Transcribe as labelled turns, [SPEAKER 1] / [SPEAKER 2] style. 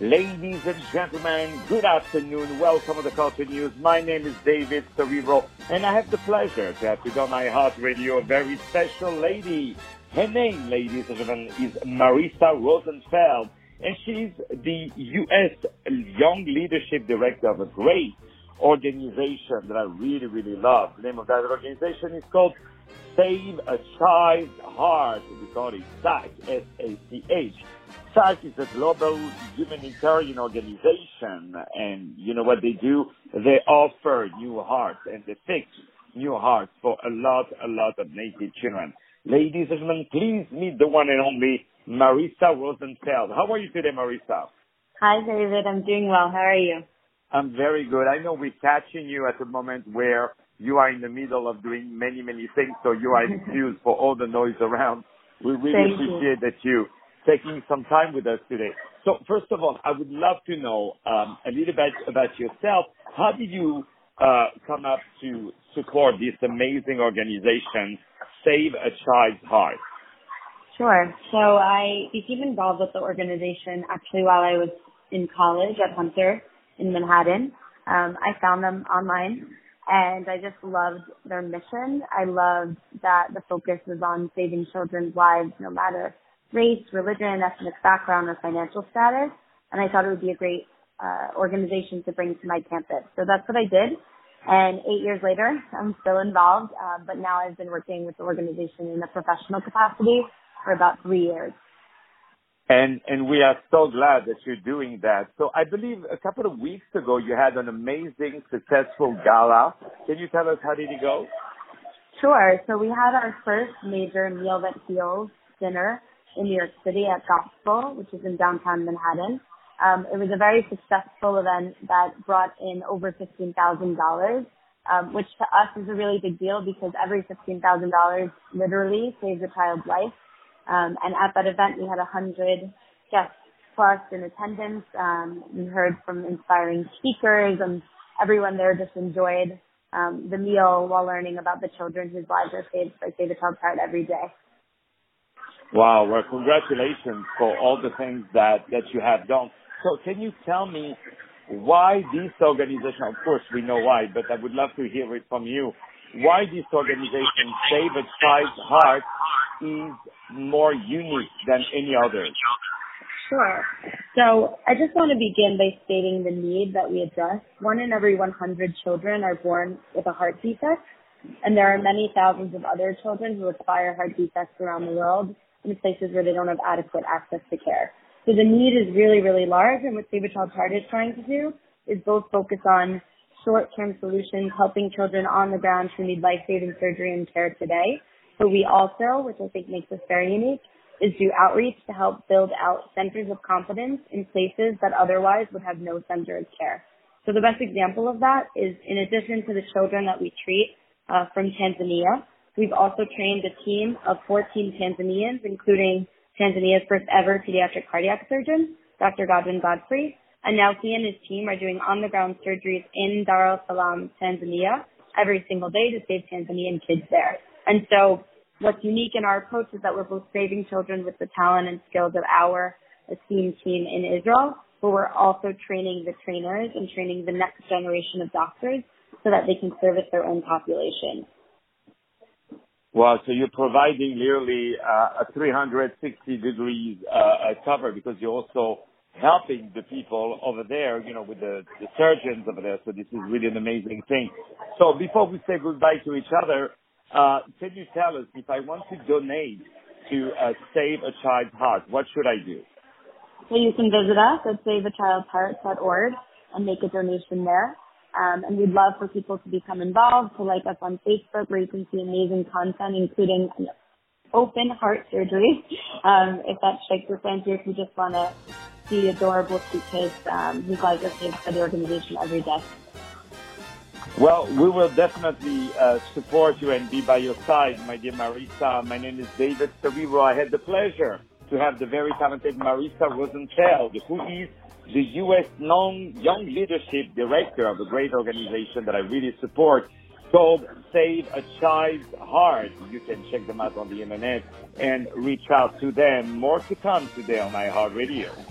[SPEAKER 1] Ladies and gentlemen, good afternoon. Welcome to the Culture News. My name is David Serero, and I have the pleasure to have on my heart radio a very special lady. Her name, ladies and gentlemen, is Marissa Rosenfeld, and she's the U.S. Young Leadership Director of a great organization that I really, really love. The name of that organization is called Save a Child's Heart. We call it SACH, S-A-C-H. SACH is a global humanitarian organization, and you know what they do? They offer new hearts and they fix new hearts for a lot, a lot of native children. Ladies and gentlemen, please meet the one and only Marissa Rosenfeld. How are you today, Marissa?
[SPEAKER 2] Hi, David. I'm doing well. How are you?
[SPEAKER 1] I'm very good. I know we're catching you at a moment where you are in the middle of doing many, many things, so you are excused for all the noise around. We really
[SPEAKER 2] Thank
[SPEAKER 1] appreciate you. that you taking some time with us today. So first of all, I would love to know um, a little bit about yourself. How did you uh, come up to support this amazing organization, Save a Child's Heart?
[SPEAKER 2] Sure. So I became involved with the organization actually while I was in college at Hunter in Manhattan. Um, I found them online and I just loved their mission. I loved that the focus was on saving children's lives no matter race, religion, ethnic background, or financial status. And I thought it would be a great uh, organization to bring to my campus. So that's what I did. And eight years later, I'm still involved, uh, but now I've been working with the organization in a professional capacity for about three years.
[SPEAKER 1] And and we are so glad that you're doing that. So I believe a couple of weeks ago you had an amazing, successful gala. Can you tell us how did it go?
[SPEAKER 2] Sure. So we had our first major Meal That Heals dinner in New York City at Gospel, which is in downtown Manhattan. Um, it was a very successful event that brought in over $15,000, um, which to us is a really big deal because every $15,000 literally saves a child's life. Um, and at that event, we had a 100 guests plus in attendance. Um, we heard from inspiring speakers and everyone there just enjoyed um, the meal while learning about the children whose lives are saved by Save a Child's Heart every day.
[SPEAKER 1] Wow. Well, congratulations for all the things that, that you have done. So can you tell me why this organization, of course we know why, but I would love to hear it from you, why this organization, Save a Child's Heart, is more unique than any other?
[SPEAKER 2] Sure. So I just want to begin by stating the need that we address. One in every 100 children are born with a heart defect, and there are many thousands of other children who acquire heart defects around the world in places where they don't have adequate access to care. So the need is really, really large, and what Save a Child's Heart is trying to do is both focus on short-term solutions, helping children on the ground who need life-saving surgery and care today. But we also, which I think makes us very unique, is do outreach to help build out centers of competence in places that otherwise would have no center of care. So the best example of that is in addition to the children that we treat uh, from Tanzania, we've also trained a team of 14 Tanzanians, including Tanzania's first ever pediatric cardiac surgeon, Dr. Godwin Godfrey. And now he and his team are doing on the ground surgeries in Dar es Salaam, Tanzania every single day to save Tanzanian kids there. And so what's unique in our approach is that we're both saving children with the talent and skills of our esteemed team in Israel, but we're also training the trainers and training the next generation of doctors so that they can service their own population.
[SPEAKER 1] Well, so you're providing nearly uh, a 360 degrees uh, cover because you're also helping the people over there, you know, with the, surgeons over there. So this is really an amazing thing. So before we say goodbye to each other, uh, can you tell us if I want to donate to uh, Save a Child's Heart, what should I do?
[SPEAKER 2] Well, you can visit us at saveachildsheart.org and make a donation there. Um, and we'd love for people to become involved, to like us on Facebook where you can see amazing content, including open heart surgery. Um, if that strikes your fancy, if you just want to see adorable sweet kids um, whose lives are by the organization every day.
[SPEAKER 1] Well, we will definitely uh, support you and be by your side, my dear Marissa. My name is David Serero. I had the pleasure to have the very talented Marissa Rosenfeld, who is the U.S. Non Young Leadership Director of a great organization that I really support called Save a Child's Heart. You can check them out on the internet and reach out to them. More to come today on iHeartRadio.